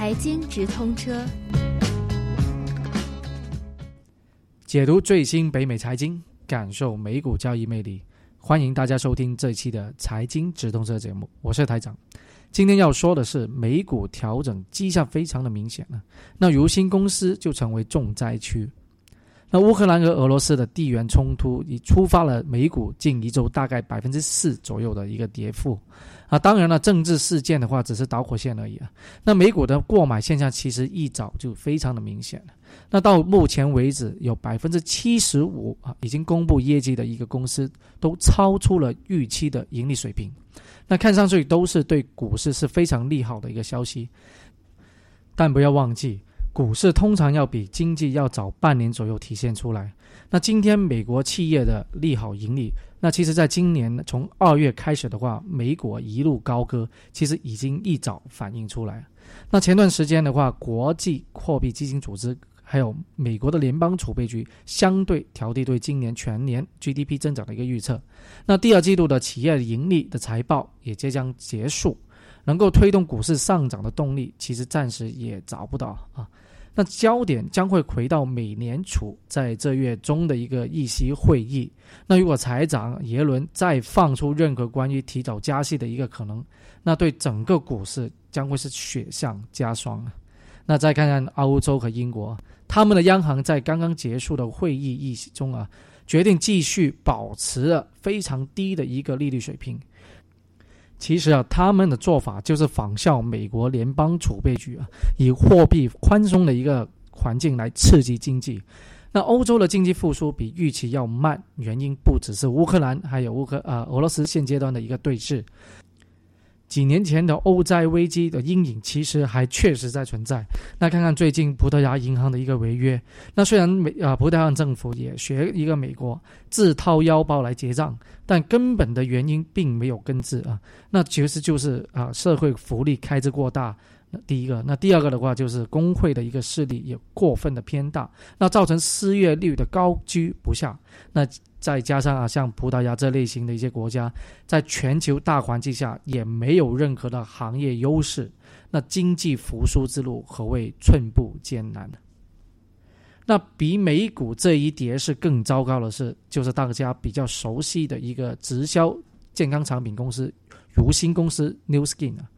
财经直通车，解读最新北美财经，感受美股交易魅力。欢迎大家收听这一期的财经直通车节目，我是台长。今天要说的是美股调整迹象非常的明显了，那如新公司就成为重灾区。那乌克兰和俄罗斯的地缘冲突已触发了美股近一周大概百分之四左右的一个跌幅，啊，当然了，政治事件的话只是导火线而已啊。那美股的过买现象其实一早就非常的明显了。那到目前为止，有百分之七十五啊已经公布业绩的一个公司都超出了预期的盈利水平，那看上去都是对股市是非常利好的一个消息，但不要忘记。股市通常要比经济要早半年左右体现出来。那今天美国企业的利好盈利，那其实在今年从二月开始的话，美股一路高歌，其实已经一早反映出来。那前段时间的话，国际货币基金组织还有美国的联邦储备局相对调低对今年全年 GDP 增长的一个预测。那第二季度的企业盈利的财报也即将结束，能够推动股市上涨的动力，其实暂时也找不到啊。那焦点将会回到美联储在这月中的一个议息会议。那如果财长耶伦再放出任何关于提早加息的一个可能，那对整个股市将会是雪上加霜。那再看看欧洲和英国，他们的央行在刚刚结束的会议议息中啊，决定继续保持了非常低的一个利率水平。其实啊，他们的做法就是仿效美国联邦储备局啊，以货币宽松的一个环境来刺激经济。那欧洲的经济复苏比预期要慢，原因不只是乌克兰，还有乌克呃俄罗斯现阶段的一个对峙。几年前的欧债危机的阴影其实还确实在存在。那看看最近葡萄牙银行的一个违约，那虽然美啊葡萄牙政府也学一个美国自掏腰包来结账，但根本的原因并没有根治啊。那其实就是啊社会福利开支过大。那第一个，那第二个的话就是工会的一个势力也过分的偏大，那造成失业率的高居不下。那再加上啊，像葡萄牙这类型的一些国家，在全球大环境下也没有任何的行业优势，那经济复苏之路何谓寸步艰难？那比美股这一跌是更糟糕的是，就是大家比较熟悉的一个直销健康产品公司如新公司 New Skin 啊。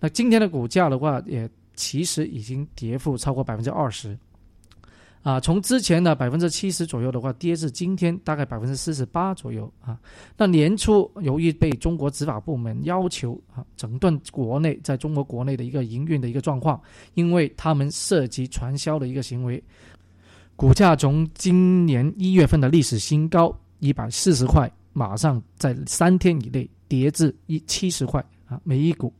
那今天的股价的话，也其实已经跌幅超过百分之二十，啊，从之前的百分之七十左右的话，跌至今天大概百分之四十八左右啊。那年初由于被中国执法部门要求啊，整顿国内在中国国内的一个营运的一个状况，因为他们涉及传销的一个行为，股价从今年一月份的历史新高一百四十块，马上在三天以内跌至一七十块啊每一股。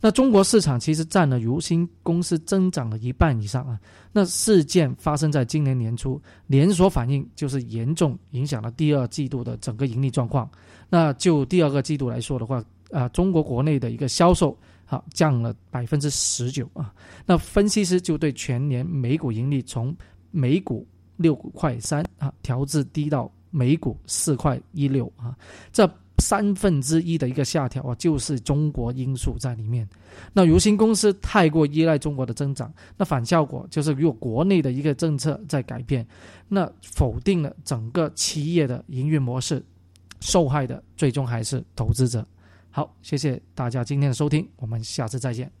那中国市场其实占了如新公司增长的一半以上啊。那事件发生在今年年初，连锁反应就是严重影响了第二季度的整个盈利状况。那就第二个季度来说的话，啊，中国国内的一个销售啊降了百分之十九啊。那分析师就对全年每股盈利从每股六块三啊调至低到每股四块一六啊，这。三分之一的一个下调啊，就是中国因素在里面。那如新公司太过依赖中国的增长，那反效果就是，如果国内的一个政策在改变，那否定了整个企业的营运模式，受害的最终还是投资者。好，谢谢大家今天的收听，我们下次再见。